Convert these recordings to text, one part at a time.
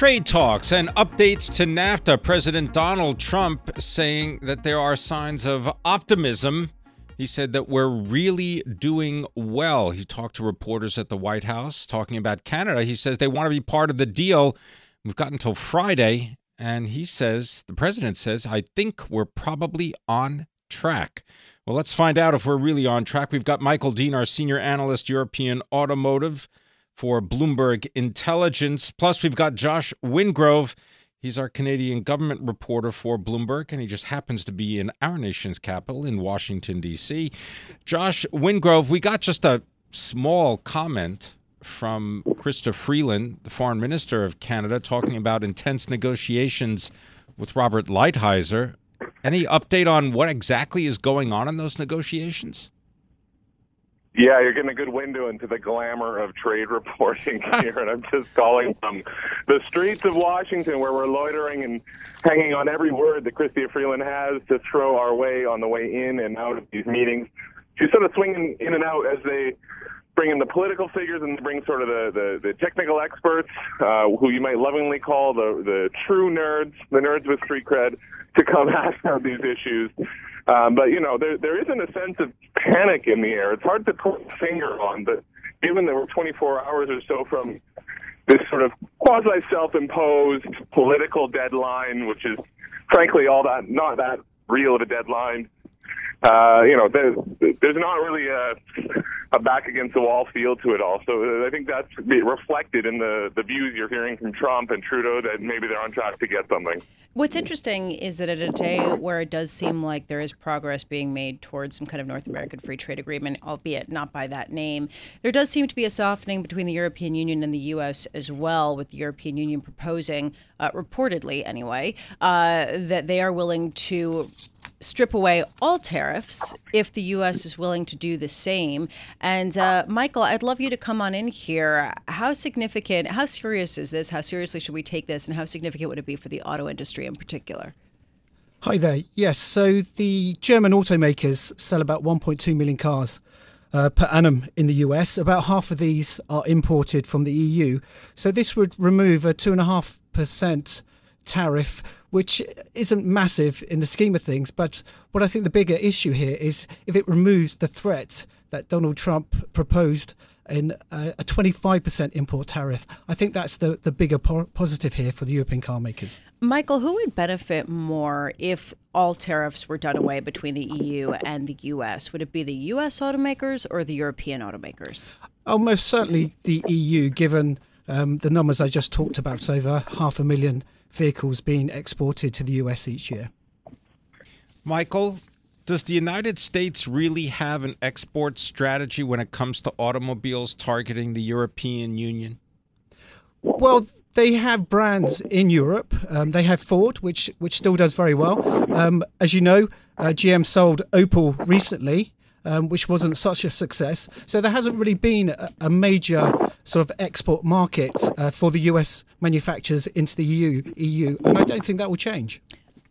Trade talks and updates to NAFTA. President Donald Trump saying that there are signs of optimism. He said that we're really doing well. He talked to reporters at the White House talking about Canada. He says they want to be part of the deal. We've got until Friday. And he says, the president says, I think we're probably on track. Well, let's find out if we're really on track. We've got Michael Dean, our senior analyst, European automotive for Bloomberg Intelligence. Plus, we've got Josh Wingrove. He's our Canadian government reporter for Bloomberg, and he just happens to be in our nation's capital in Washington, D.C. Josh Wingrove, we got just a small comment from Chrystia Freeland, the foreign minister of Canada, talking about intense negotiations with Robert Lighthizer. Any update on what exactly is going on in those negotiations? Yeah, you're getting a good window into the glamour of trade reporting here, and I'm just calling from the streets of Washington where we're loitering and hanging on every word that Chrystia Freeland has to throw our way on the way in and out of these meetings. She's sort of swinging in and out as they bring in the political figures and bring sort of the, the, the technical experts, uh, who you might lovingly call the, the true nerds, the nerds with street cred, to come ask about these issues. Um, but you know, there there isn't a sense of panic in the air. It's hard to put a finger on, but given that we're 24 hours or so from this sort of quasi self-imposed political deadline, which is frankly all that not that real of a deadline. Uh, you know, there's, there's not really a, a back against the wall feel to it all. So I think that's reflected in the, the views you're hearing from Trump and Trudeau that maybe they're on track to get something. What's interesting is that at a day where it does seem like there is progress being made towards some kind of North American free trade agreement, albeit not by that name, there does seem to be a softening between the European Union and the U.S. as well, with the European Union proposing, uh, reportedly anyway, uh, that they are willing to strip away all tariffs if the U.S. is willing to do the same. And uh, Michael, I'd love you to come on in here. How significant, how serious is this? How seriously should we take this? And how significant would it be for the auto industry in particular? Hi there. Yes, so the German automakers sell about 1.2 million cars uh, per annum in the US. About half of these are imported from the EU. So this would remove a 2.5% tariff, which isn't massive in the scheme of things. But what I think the bigger issue here is if it removes the threat that Donald Trump proposed in a, a 25% import tariff. I think that's the, the bigger po- positive here for the European car makers. Michael, who would benefit more if all tariffs were done away between the EU and the US? Would it be the US automakers or the European automakers? Almost certainly the EU, given um, the numbers I just talked about, over half a million vehicles being exported to the US each year. Michael, does the United States really have an export strategy when it comes to automobiles targeting the European Union? Well, they have brands in Europe. Um, they have Ford, which which still does very well. Um, as you know, uh, GM sold Opel recently, um, which wasn't such a success. So there hasn't really been a, a major sort of export market uh, for the US manufacturers into the EU, EU, and I don't think that will change.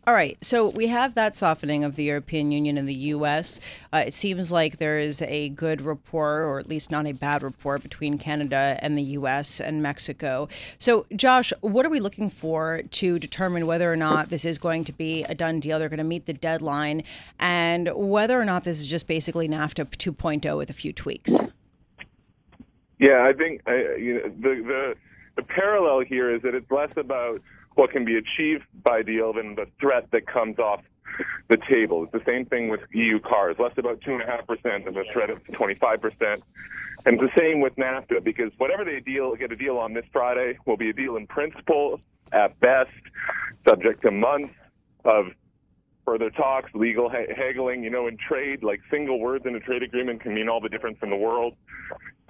All right, so we have that softening of the European Union and the U.S. Uh, it seems like there is a good rapport, or at least not a bad rapport, between Canada and the U.S. and Mexico. So, Josh, what are we looking for to determine whether or not this is going to be a done deal? They're going to meet the deadline, and whether or not this is just basically NAFTA 2.0 with a few tweaks. Yeah, I think uh, you know, the the the parallel here is that it's less about what can be achieved by deal than the threat that comes off the table. It's the same thing with EU cars, less about 2.5% than the threat of 25%. And the same with NAFTA, because whatever they deal, get a deal on this Friday will be a deal in principle at best, subject to months of further talks, legal ha- haggling. You know, in trade, like single words in a trade agreement can mean all the difference in the world.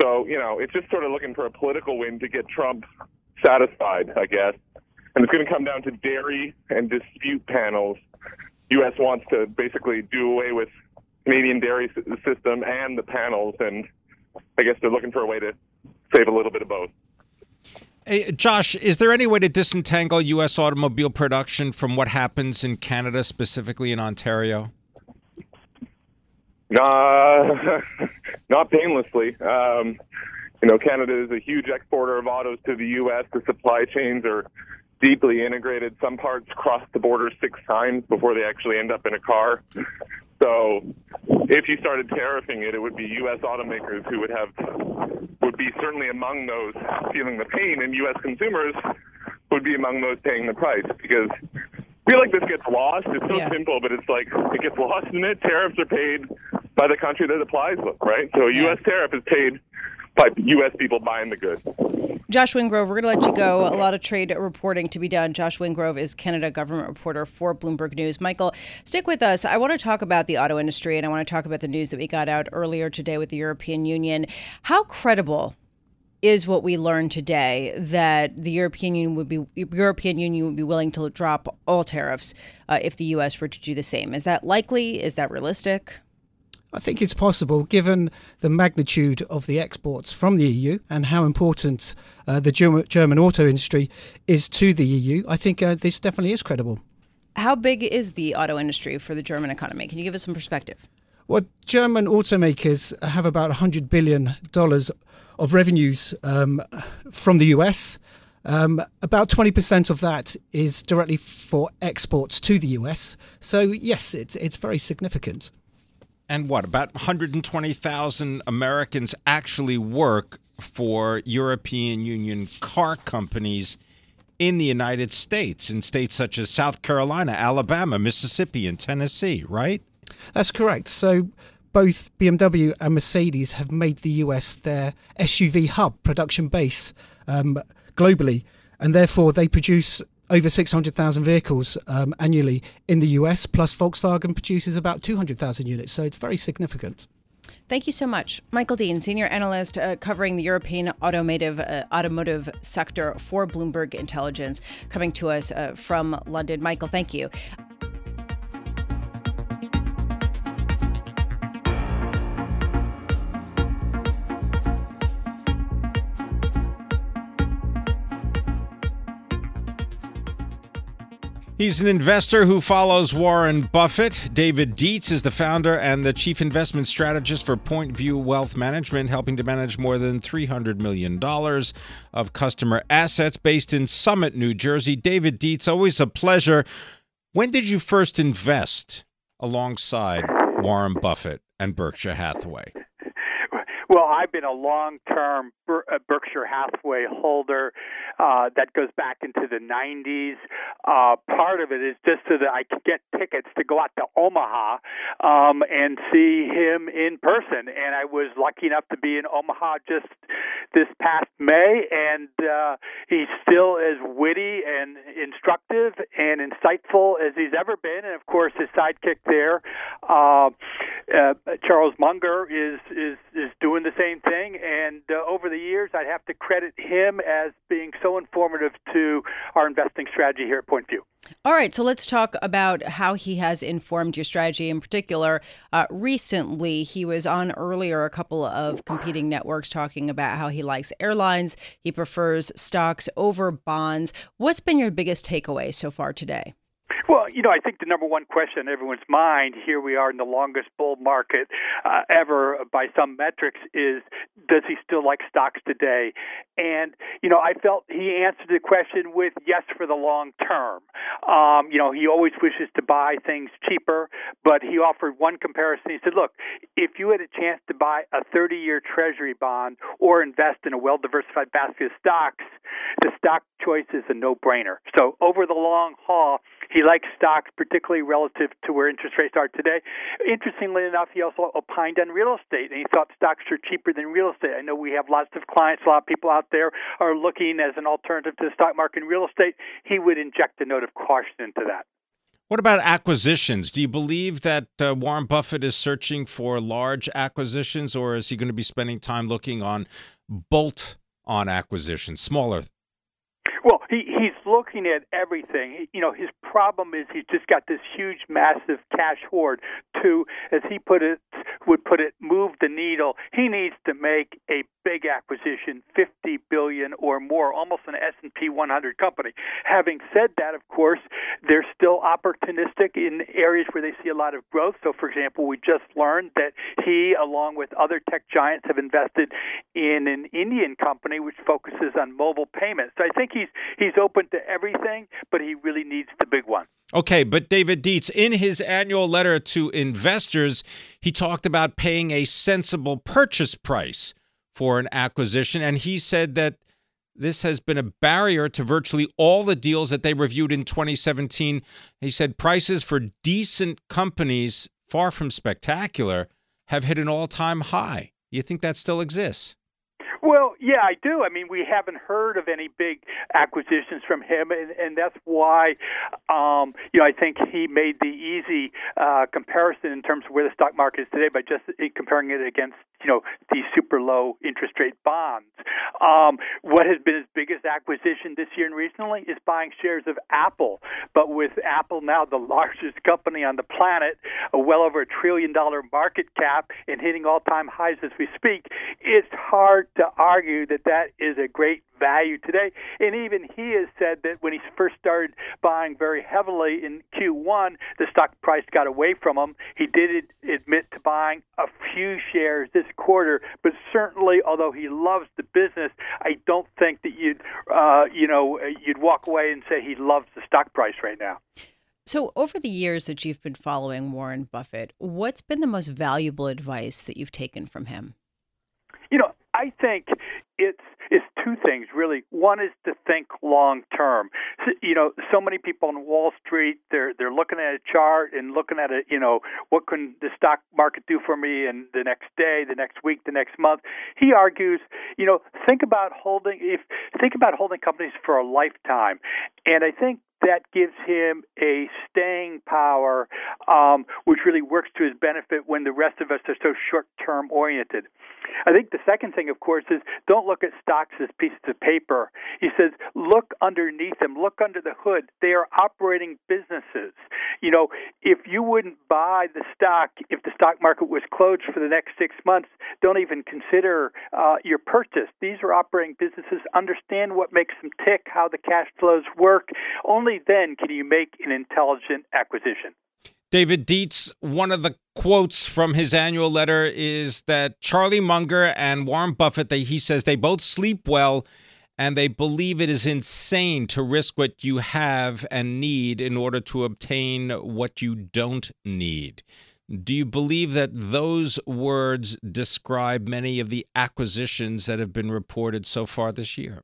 So, you know, it's just sort of looking for a political win to get Trump satisfied, I guess. and it's going to come down to dairy and dispute panels. U.S. wants to basically do away with Canadian dairy system and the panels, and I guess they're looking for a way to save a little bit of both. Hey, Josh, is there any way to disentangle U.S. automobile production from what happens in Canada, specifically in Ontario? Uh, not painlessly. Um, you know, Canada is a huge exporter of autos to the U.S. The supply chains are deeply integrated. Some parts cross the border six times before they actually end up in a car. So, if you started tariffing it, it would be U.S. automakers who would have would be certainly among those feeling the pain, and U.S. consumers would be among those paying the price because I feel like this gets lost. It's so yeah. simple, but it's like it gets lost in it. Tariffs are paid by the country that applies them, right? So a U.S. tariff is paid by U.S. people buying the goods. Josh Wingrove, we're going to let you go. A lot of trade reporting to be done. Josh Wingrove is Canada government reporter for Bloomberg News. Michael, stick with us. I want to talk about the auto industry and I want to talk about the news that we got out earlier today with the European Union. How credible is what we learned today that the European Union would be European Union would be willing to drop all tariffs uh, if the U.S. were to do the same. Is that likely? Is that realistic? I think it's possible, given the magnitude of the exports from the EU and how important uh, the German, German, auto industry is to the EU. I think uh, this definitely is credible. How big is the auto industry for the German economy? Can you give us some perspective? Well, German automakers have about $100 billion of revenues um, from the US. Um, about 20% of that is directly for exports to the US. So, yes, it's, it's very significant and what about 120,000 Americans actually work for European Union car companies in the United States in states such as South Carolina, Alabama, Mississippi, and Tennessee, right? That's correct. So both BMW and Mercedes have made the US their SUV hub production base um, globally, and therefore they produce over 600,000 vehicles um, annually in the US, plus Volkswagen produces about 200,000 units. So it's very significant. Thank you so much. Michael Dean, senior analyst uh, covering the European automotive uh, automotive sector for Bloomberg Intelligence, coming to us uh, from London. Michael, thank you. He's an investor who follows Warren Buffett. David Dietze is the founder and the chief investment strategist for Point View Wealth Management, helping to manage more than $300 million of customer assets based in Summit, New Jersey. David Dietze, always a pleasure. When did you first invest alongside Warren Buffett and Berkshire Hathaway? Well, I've been a long-term Ber- uh, Berkshire Hathaway holder. Uh, that goes back into the 90s. Uh, part of it is just so that I could get tickets to go out to Omaha um, and see him in person. And I was lucky enough to be in Omaha just this past May, and uh, he's still as witty and instructive and insightful as he's ever been. And of course, his sidekick there, uh, uh, Charles Munger, is is is doing the same thing. And uh, over the years, I'd have to credit him as being so informative to our investing strategy here at Point View. All right, so let's talk about how he has informed your strategy. In particular, uh, recently he was on earlier a couple of competing networks talking about how he likes airlines, he prefers stocks over bonds. What's been your biggest takeaway so far today? Well, you know, I think the number one question in everyone's mind here we are in the longest bull market uh, ever by some metrics is does he still like stocks today? And, you know, I felt he answered the question with yes for the long term. Um, you know, he always wishes to buy things cheaper, but he offered one comparison. He said, look, if you had a chance to buy a 30 year treasury bond or invest in a well diversified basket of stocks, the stock choice is a no brainer. So over the long haul, he likes stocks, particularly relative to where interest rates are today. Interestingly enough, he also opined on real estate, and he thought stocks are cheaper than real estate. I know we have lots of clients, a lot of people out there are looking as an alternative to the stock market in real estate. He would inject a note of caution into that. What about acquisitions? Do you believe that uh, Warren Buffett is searching for large acquisitions, or is he going to be spending time looking on bolt on acquisitions, smaller Well, he he's looking at everything. You know, his problem is he's just got this huge, massive cash hoard. To, as he put it, would put it, move the needle. He needs to make a big acquisition, 50 billion or more, almost an S&P 100 company. Having said that, of course, they're still opportunistic in areas where they see a lot of growth. So, for example, we just learned that he, along with other tech giants, have invested in an Indian company which focuses on mobile payments. So I think he's he's open to everything, but he really needs the big one. Okay, but David Dietze, in his annual letter to investors, he talked about paying a sensible purchase price for an acquisition. And he said that this has been a barrier to virtually all the deals that they reviewed in 2017. He said prices for decent companies, far from spectacular, have hit an all time high. You think that still exists? Well, yeah, I do. I mean, we haven't heard of any big acquisitions from him, and, and that's why, um, you know, I think he made the easy uh, comparison in terms of where the stock market is today by just comparing it against, you know, these super low interest rate bonds. Um, what has been his biggest acquisition this year and recently is buying shares of Apple. But with Apple now the largest company on the planet, a well over a trillion dollar market cap, and hitting all time highs as we speak, it's hard to argue that that is a great value today. And even he has said that when he first started buying very heavily in Q1, the stock price got away from him. He did admit to buying a few shares this quarter, but certainly, although he loves the business, I don't think that you'd, uh, you know, you'd walk away and say he loves the stock price right now. So, over the years that you've been following Warren Buffett, what's been the most valuable advice that you've taken from him? I think it's it's two things really. One is to think long term. You know, so many people on Wall Street they're they're looking at a chart and looking at it. You know, what can the stock market do for me in the next day, the next week, the next month? He argues, you know, think about holding if think about holding companies for a lifetime, and I think that gives him a staying power, um, which really works to his benefit when the rest of us are so short term oriented. I think the second thing, of course, is don't look at stocks as pieces of paper. He says, look underneath them, look under the hood. They are operating businesses. You know, if you wouldn't buy the stock if the stock market was closed for the next six months, don't even consider uh, your purchase. These are operating businesses. Understand what makes them tick, how the cash flows work. Only then can you make an intelligent acquisition. David Dietze, one of the quotes from his annual letter is that Charlie Munger and Warren Buffett, he says they both sleep well and they believe it is insane to risk what you have and need in order to obtain what you don't need. Do you believe that those words describe many of the acquisitions that have been reported so far this year?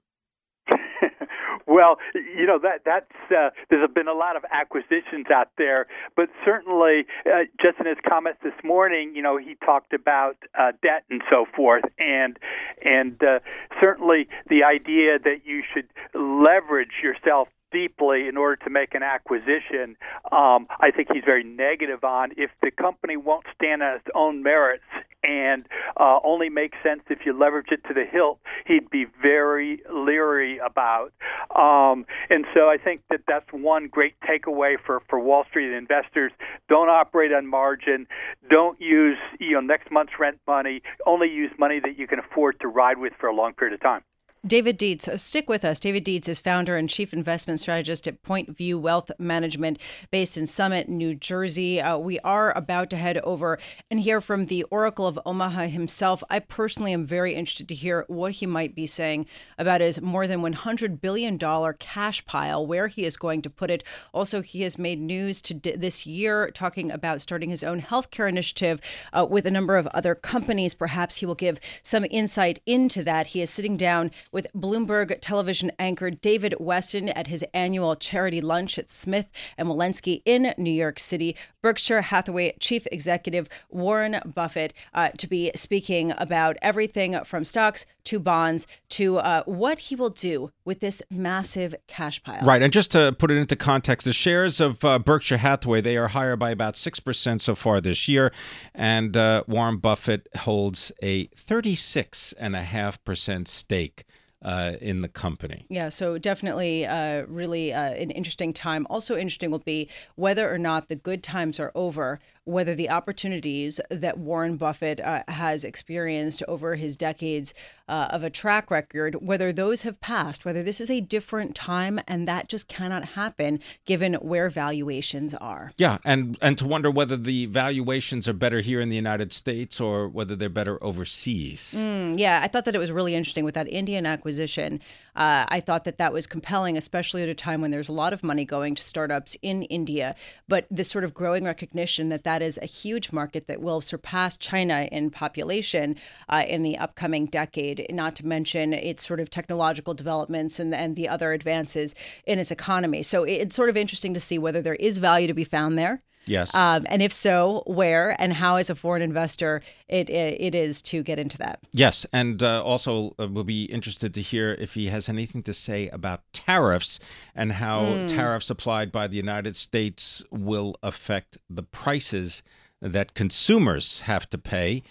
Well, you know that that's uh, there's been a lot of acquisitions out there, but certainly uh, just in his comments this morning, you know, he talked about uh, debt and so forth, and and uh, certainly the idea that you should leverage yourself deeply in order to make an acquisition, um, I think he's very negative on. If the company won't stand on its own merits and uh, only makes sense if you leverage it to the hilt, he'd be very leery about. Um, and so I think that that's one great takeaway for, for Wall Street investors. Don't operate on margin. Don't use you know next month's rent money. Only use money that you can afford to ride with for a long period of time. David Dietze, uh, stick with us. David Dietze is founder and chief investment strategist at Point View Wealth Management, based in Summit, New Jersey. Uh, we are about to head over and hear from the Oracle of Omaha himself. I personally am very interested to hear what he might be saying about his more than $100 billion cash pile, where he is going to put it. Also, he has made news to d- this year talking about starting his own healthcare initiative uh, with a number of other companies. Perhaps he will give some insight into that. He is sitting down with Bloomberg television anchor David Westin at his annual charity lunch at Smith and Wollensky in New York City. Berkshire Hathaway chief executive Warren Buffett uh, to be speaking about everything from stocks to bonds to uh, what he will do with this massive cash pile. Right, and just to put it into context, the shares of uh, Berkshire Hathaway they are higher by about six percent so far this year, and uh, Warren Buffett holds a thirty-six and a half percent stake uh, in the company. Yeah, so definitely uh, really uh, an interesting time. Also, interesting will be whether or not the good times are over, whether the opportunities that Warren Buffett uh, has experienced over his decades uh, of a track record, whether those have passed, whether this is a different time and that just cannot happen given where valuations are. Yeah, and and to wonder whether the valuations are better here in the United States or whether they're better overseas. Mm, yeah, I thought that it was really interesting with that Indian acquisition. Uh, I thought that that was compelling, especially at a time when there's a lot of money going to startups in India. But this sort of growing recognition that that is a huge market that will surpass China in population uh, in the upcoming decade, not to mention its sort of technological developments and, and the other advances in its economy. So it's sort of interesting to see whether there is value to be found there. Yes. Um, and if so, where and how, as a foreign investor, it it, is to get into that. Yes, and uh, also uh, we'll be interested to hear if he has anything to say about tariffs and how mm. tariffs applied by the United States will affect the prices that consumers have to pay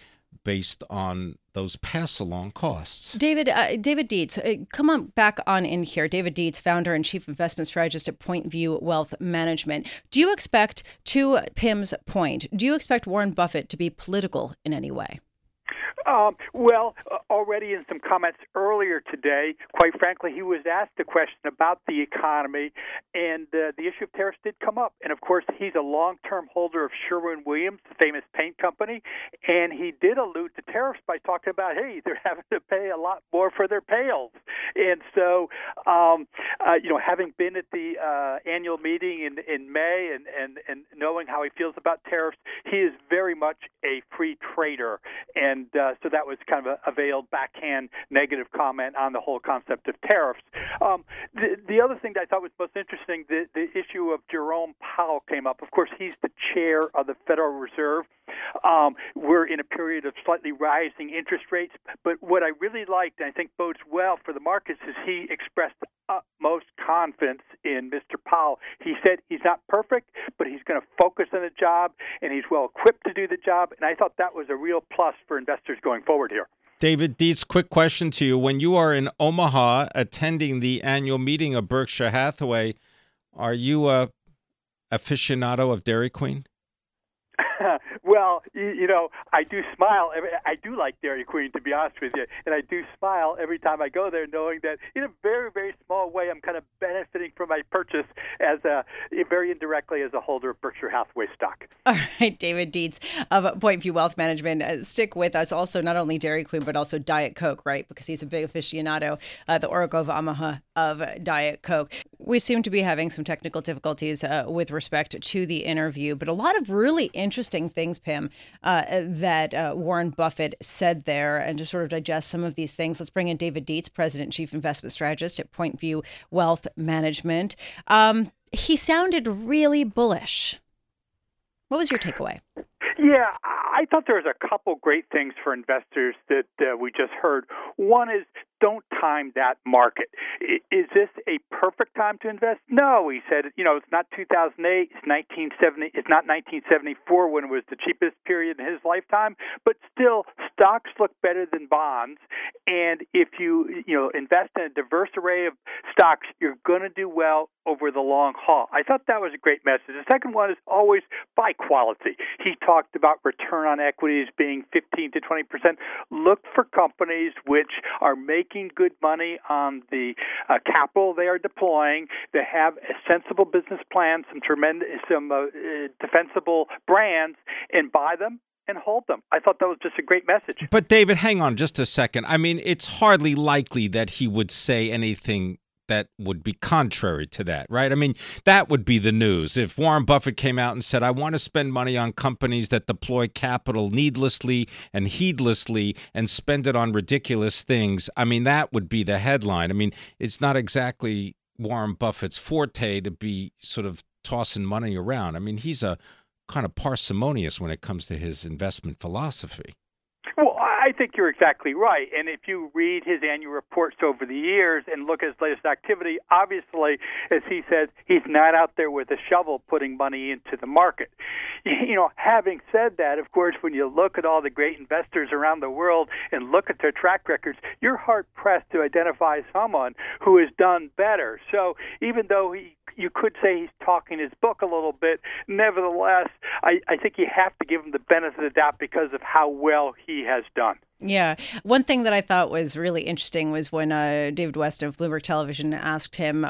based on those pass along costs. David, uh, David Dietze, uh, come on back on in here. David Dietze, founder and chief investment strategist at Point View Wealth Management. Do you expect, to Pimm's point, do you expect Warren Buffett to be political in any way? Um, well, uh, already in some comments earlier today, quite frankly, he was asked a question about the economy, and uh, the issue of tariffs did come up. And of course, he's a long term holder of Sherwin Williams, the famous paint company, and he did allude to tariffs by talking about, hey, they're having to pay a lot more for their pails. And so, um, uh, you know, having been at the uh, annual meeting in, in May and, and, and knowing how he feels about tariffs, he is very much a free trader. And uh, so that was kind of a, a veiled backhand negative comment on the whole concept of tariffs. Um, the, the other thing that I thought was most interesting, the, the issue of Jerome Powell came up. Of course, he's the chair of the Federal Reserve. Um, we're in a period of slightly rising interest rates, but what I really liked, and I think bodes well for the markets, is he expressed utmost confidence in Mr. Powell. He said he's not perfect, but he's going to focus on the job, and he's well equipped to do the job. And I thought that was a real plus for investors going forward here. David Dietze, quick question to you. When you are in Omaha attending the annual meeting of Berkshire Hathaway, are you a aficionado of Dairy Queen? well, you, you, know, I do smile. Every, I do like Dairy Queen, to be honest with you, and I do smile every time I go there, knowing that in a very, very small way, I'm kind of benefiting from my purchase as a very indirectly as a holder of Berkshire Hathaway stock. All right, David Dietze of Point View Wealth Management, uh, stick with us. Also, not only Dairy Queen, but also Diet Coke, right? Because he's a big aficionado, uh, the Oracle of Omaha of Diet Coke. We seem to be having some technical difficulties uh, with respect to the interview, but a lot of really interesting things, Pimm, uh, that uh, Warren Buffett said there. And to sort of digest some of these things, let's bring in David Dietze, President Chief Investment Strategist at Point View Wealth Management. Um, he sounded really bullish. What was your takeaway? Yeah, I thought there was a couple great things for investors that uh, we just heard. One is don't time that market. Is this a perfect time to invest? No, he said. You know, it's not 2008. It's 1970. It's not 1974 when it was the cheapest period in his lifetime. But still, stocks look better than bonds. And if you you know invest in a diverse array of stocks, you're going to do well over the long haul. I thought that was a great message. The second one is always buy quality. He talked about return on equities being 15 to 20 percent. Look for companies which are making good money on the uh, capital they are deploying. They have a sensible business plan, some tremendous, some uh, defensible brands, and buy them and hold them. I thought that was just a great message. But David, hang on just a second. I mean, it's hardly likely that he would say anything that would be contrary to that, right? I mean, that would be the news. If Warren Buffett came out and said, I want to spend money on companies that deploy capital needlessly and heedlessly and spend it on ridiculous things, I mean, that would be the headline. I mean, it's not exactly Warren Buffett's forte to be sort of tossing money around. I mean, he's a kind of parsimonious when it comes to his investment philosophy. Think you're exactly right. And if you read his annual reports over the years and look at his latest activity, obviously, as he says, he's not out there with a shovel putting money into the market. You know, having said that, of course, when you look at all the great investors around the world and look at their track records, you're hard pressed to identify someone who has done better. So even though he you could say he's talking his book a little bit. Nevertheless, I, I think you have to give him the benefit of the doubt because of how well he has done. Yeah. One thing that I thought was really interesting was when uh, David West of Bloomberg Television asked him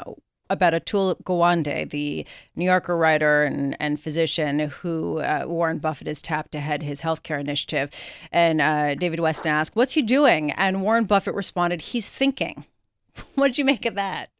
about Atul Gawande, the New Yorker writer and, and physician who uh, Warren Buffett has tapped to head his healthcare initiative. And uh, David Westin asked, What's he doing? And Warren Buffett responded, He's thinking. what did you make of that?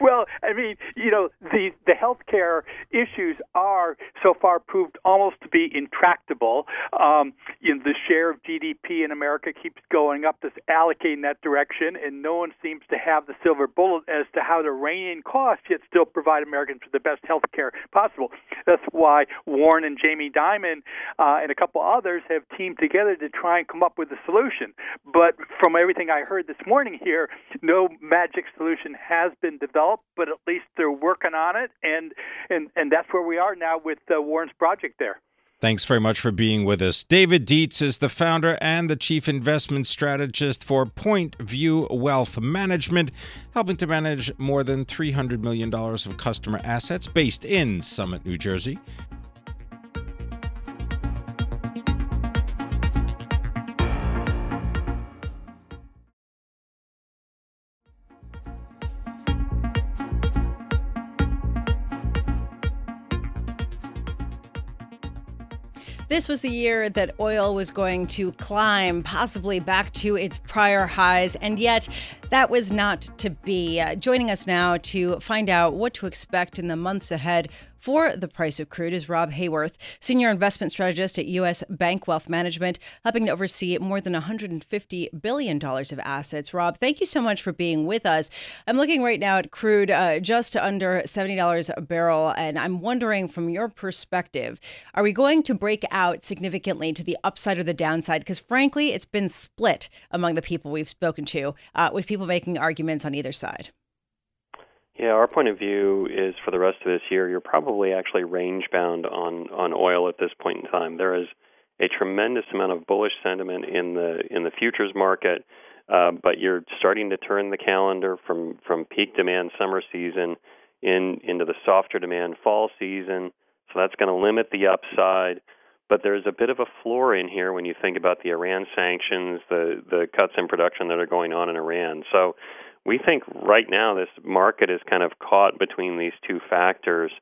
Well, I mean, you know, the the healthcare issues are so far proved almost to be intractable. Um, you know, the share of GDP in America keeps going up, that's allocating that direction, and no one seems to have the silver bullet as to how to rein in costs yet still provide Americans with the best health care possible. That's why Warren and Jamie Dimon uh, and a couple others have teamed together to try and come up with a solution. But from everything I heard this morning here, no magic solution has been developed, but at least they're working on it, and and and that's where we are now with uh, Warren's project there. Thanks very much for being with us. David Dietze is the founder and the chief investment strategist for Point View Wealth Management, helping to manage more than $300 million of customer assets based in Summit, New Jersey. This was the year that oil was going to climb, possibly back to its prior highs, and yet that was not to be. Uh, joining us now to find out what to expect in the months ahead for the price of crude is Rob Haworth, senior investment strategist at U.S. Bank Wealth Management, helping to oversee more than $150 billion of assets. Rob, thank you so much for being with us. I'm looking right now at crude uh, just under $70 a barrel, and I'm wondering from your perspective, are we going to break out significantly to the upside or the downside? Because frankly, it's been split among the people we've spoken to, uh, with people making arguments on either side. Yeah, our point of view is for the rest of this year, you're probably actually range bound on on oil at this point in time. There is a tremendous amount of bullish sentiment in the in the futures market, uh, but you're starting to turn the calendar from from peak demand summer season in into the softer demand fall season. So that's going to limit the upside. But there's a bit of a floor in here when you think about the Iran sanctions, the the cuts in production that are going on in Iran. So we think right now this market is kind of caught between these two factors,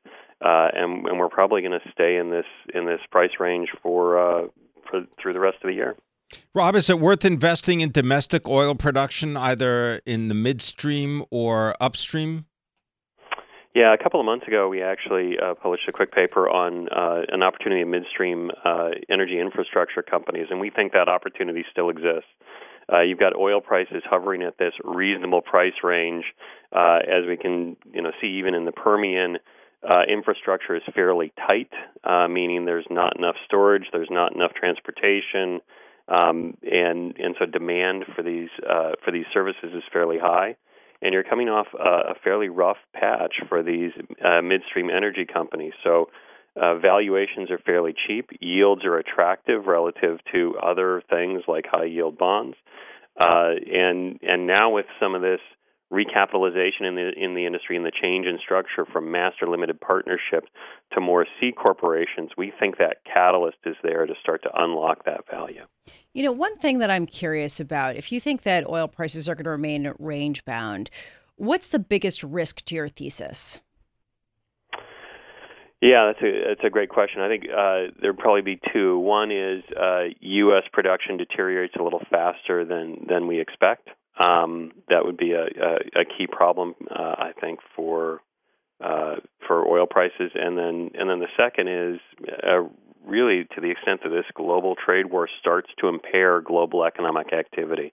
uh, and, and, we're probably going to stay in this in this price range for, uh, for through the rest of the year. Rob, is it worth investing in domestic oil production, either in the midstream or upstream? Yeah, a couple of months ago, we actually uh, published a quick paper on uh, an opportunity in midstream uh, energy infrastructure companies, and we think that opportunity still exists. Uh, you've got oil prices hovering at this reasonable price range, uh, as we can you know see even in the Permian. Uh, infrastructure is fairly tight, uh, meaning there's not enough storage, there's not enough transportation, um, and and so demand for these uh, for these services is fairly high. And you're coming off a, a fairly rough patch for these uh, midstream energy companies. So uh, valuations are fairly cheap. Yields are attractive relative to other things like high yield bonds. Uh, and and now with some of this recapitalization in the in the industry and the change in structure from master limited partnerships to more C corporations, we think that catalyst is there to start to unlock that value. You know, one thing that I'm curious about, if you think that oil prices are going to remain range bound, what's the biggest risk to your thesis? Yeah, that's a that's a great question. I think uh, there'd probably be two. One is uh, U.S. production deteriorates a little faster than than we expect. Um, that would be a, a, a key problem, uh, I think, for uh, for oil prices. And then and then the second is uh, really to the extent that this global trade war starts to impair global economic activity.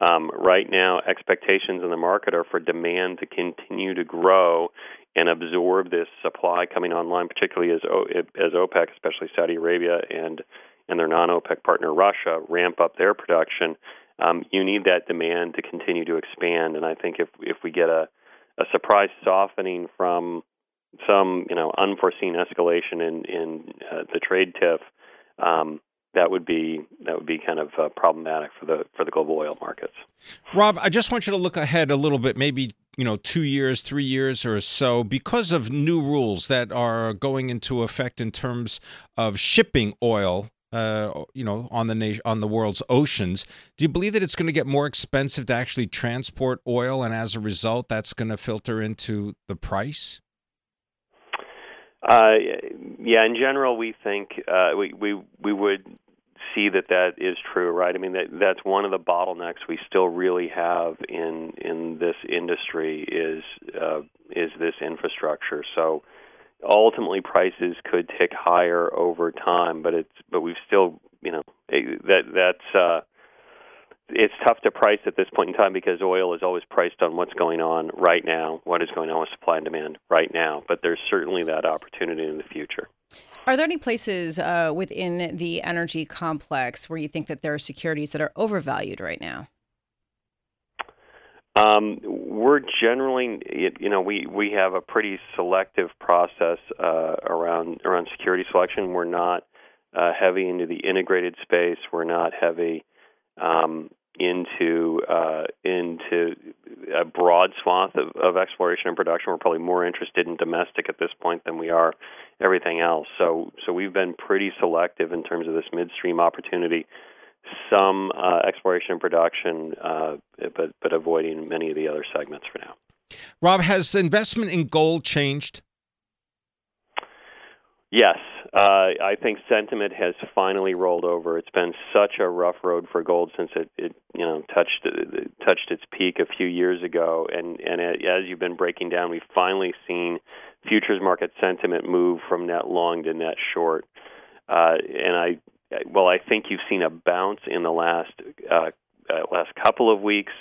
Um, right now, expectations in the market are for demand to continue to grow and absorb this supply coming online, particularly as as OPEC, especially Saudi Arabia and and their non-OPEC partner Russia ramp up their production, um, you need that demand to continue to expand. And I think if if we get a a surprise softening from some you know unforeseen escalation in in uh, the trade tiff, um, that would be that would be kind of uh, problematic for the for the global oil markets. Rob, I just want you to look ahead a little bit, maybe you know two years, three years or so, because of new rules that are going into effect in terms of shipping oil. Uh, you know, on the nation, on the world's oceans. Do you believe that it's going to get more expensive to actually transport oil, and as a result, that's going to filter into the price? Uh, yeah, in general, we think uh, we we we would see that that is true, right? I mean, that that's one of the bottlenecks we still really have in in this industry is uh, is this infrastructure. So ultimately, prices could tick higher over time, but it's but we've still you know that that's uh, it's tough to price at this point in time because oil is always priced on what's going on right now, what is going on with supply and demand right now. But there's certainly that opportunity in the future. Are there any places uh, within the energy complex where you think that there are securities that are overvalued right now? Um, we're generally, you know, we, we have a pretty selective process uh, around around security selection. We're not uh, heavy into the integrated space. We're not heavy um, into uh, into a broad swath of, of exploration and production. We're probably more interested in domestic at this point than we are everything else. So so we've been pretty selective in terms of this midstream opportunity. Some uh, exploration and production, uh, but but avoiding many of the other segments for now. Rob, has investment in gold changed? Yes, uh, I think sentiment has finally rolled over. It's been such a rough road for gold since it, it you know touched uh, touched its peak a few years ago, and and as you've been breaking down, we've finally seen futures market sentiment move from net long to net short. Uh, and I, well, I think you've seen a bounce in the last uh, uh, last couple of weeks.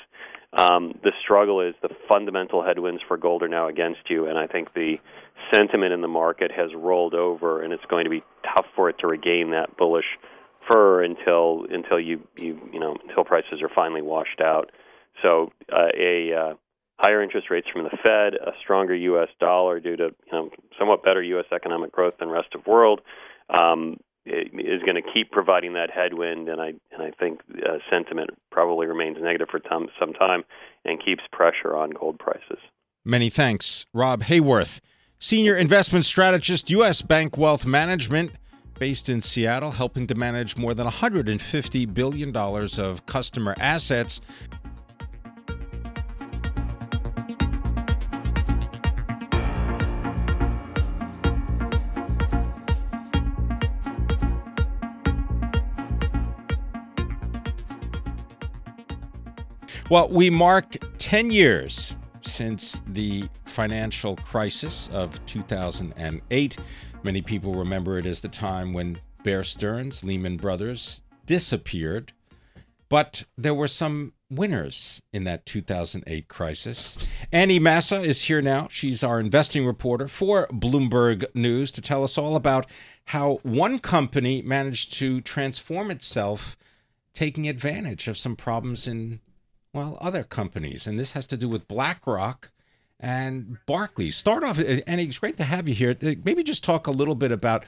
Um, the struggle is the fundamental headwinds for gold are now against you, and I think the sentiment in the market has rolled over, and it's going to be tough for it to regain that bullish fur until until you you you know until prices are finally washed out. So uh, a uh, higher interest rates from the Fed, a stronger U.S. dollar due to you know, somewhat better U.S. economic growth than rest of world. Um, is going to keep providing that headwind, and I and I think uh, sentiment probably remains negative for some some time and keeps pressure on gold prices. Many thanks, Rob Haworth, senior investment strategist, U.S. Bank Wealth Management, based in Seattle, helping to manage more than 150 billion dollars of customer assets. Well, we mark 10 years since the financial crisis of 2008. Many people remember it as the time when Bear Stearns, Lehman Brothers, disappeared. But there were some winners in that 2008 crisis. Annie Massa is here now. She's our investing reporter for Bloomberg News to tell us all about how one company managed to transform itself, taking advantage of some problems in well, other companies. And this has to do with BlackRock and Barclays. Start off, eh, and it's great to have you here. Eh, maybe just talk a little bit about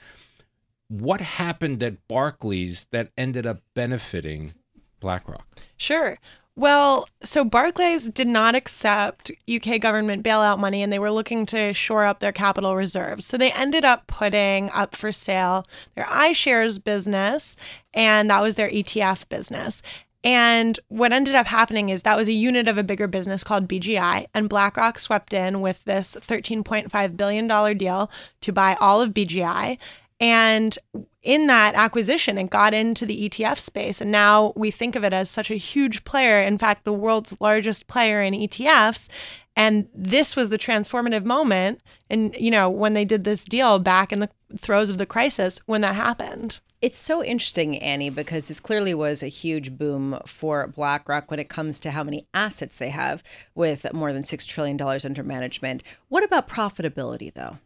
what happened at Barclays that ended up benefiting BlackRock. Sure. Well, so Barclays did not accept UK government bailout money and they were looking to shore up their capital reserves. So they ended up putting up for sale their iShares business, and that was their ETF business. And what ended up happening is that was a unit of a bigger business called BGI, and BlackRock swept in with this $13.5 billion deal to buy all of BGI. And in that acquisition, it got into the ETF space. And now we think of it as such a huge player, in fact, the world's largest player in ETFs. And this was the transformative moment. And, you know, when they did this deal back in the throes of the crisis, when that happened. It's so interesting, Annie, because this clearly was a huge boom for BlackRock when it comes to how many assets they have with more than $6 trillion under management. What about profitability, though?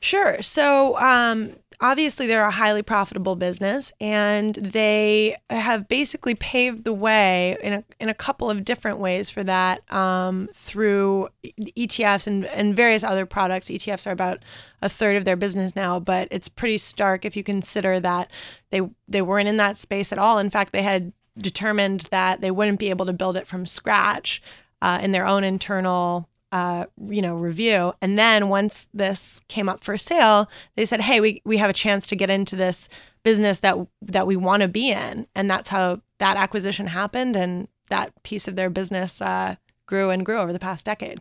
Sure. So, um, obviously, they're a highly profitable business, and they have basically paved the way in a, in a couple of different ways for that um, through ETFs and, and various other products. ETFs are about a third of their business now, but it's pretty stark if you consider that they they weren't in that space at all. In fact, they had determined that they wouldn't be able to build it from scratch uh, in their own internal uh, you know, review. And then once this came up for sale, they said, "Hey, we we have a chance to get into this business that that we want to be in." And that's how that acquisition happened, and that piece of their business uh, grew and grew over the past decade.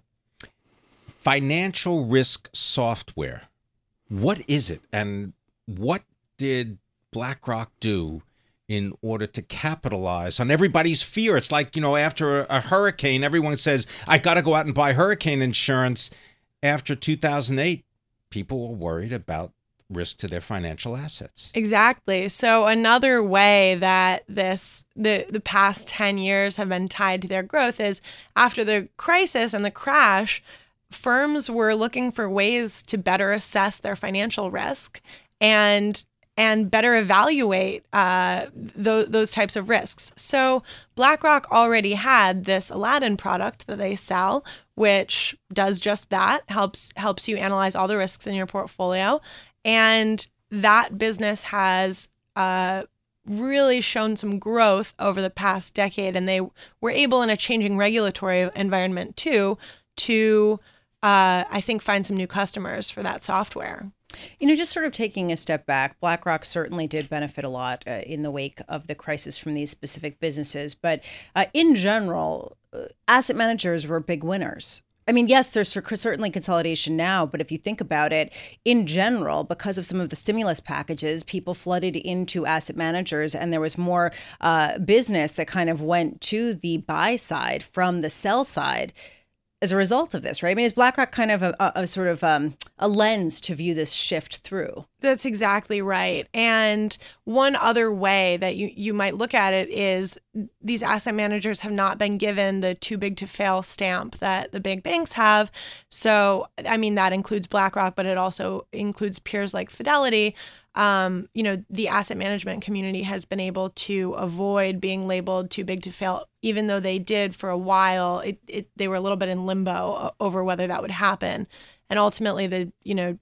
Financial risk software. What is it, and what did BlackRock do in order to capitalize on everybody's fear. It's like, you know, after a, hurricane, everyone says, I got to go out and buy hurricane insurance. After 2008, people were worried about risk to their financial assets. Exactly. So another way that this the the past 10 years have been tied to their growth is after the crisis and the crash, firms were looking for ways to better assess their financial risk and and better evaluate uh, th- those types of risks. So, BlackRock already had this Aladdin product that they sell, which does just that helps helps you analyze all the risks in your portfolio, and that business has uh, really shown some growth over the past decade, and they were able in a changing regulatory environment too to uh, I think find some new customers for that software. You know, just sort of taking a step back, BlackRock certainly did benefit a lot uh, in the wake of the crisis from these specific businesses. But uh, in general, uh, asset managers were big winners. I mean, yes, there's certainly consolidation now, but if you think about it, in general, because of some of the stimulus packages, people flooded into asset managers, and there was more uh, business that kind of went to the buy side from the sell side as a result of this, right? I mean, is BlackRock kind of a, a, a sort of um, a lens to view this shift through? That's exactly right. And one other way that you, you might look at it is these asset managers have not been given the too big to fail stamp that the big banks have. So, I mean, that includes BlackRock, but it also includes peers like Fidelity. Um, you know, the asset management community has been able to avoid being labeled too big to fail, even though they did for a while. It, it, they were a little bit in limbo over whether that would happen. And ultimately, the, you know,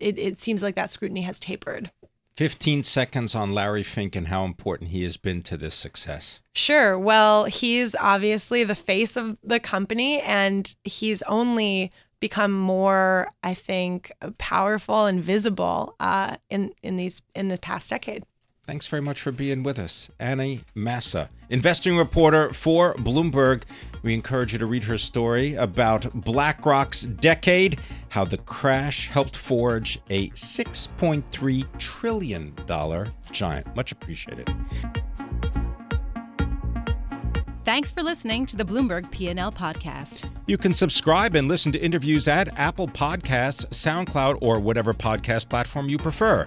it, it seems like that scrutiny has tapered. 15 seconds on Larry Fink and how important he has been to this success. Sure. Well, he's obviously the face of the company, and he's only become more, I think, powerful and visible uh, in in these in the past decade. Thanks very much for being with us. Annie Massa, investing reporter for Bloomberg. We encourage you to read her story about BlackRock's decade, how the crash helped forge a $6.3 trillion giant. Much appreciated. Thanks for listening to the Bloomberg P&L podcast. You can subscribe and listen to interviews at Apple Podcasts, SoundCloud, or whatever podcast platform you prefer.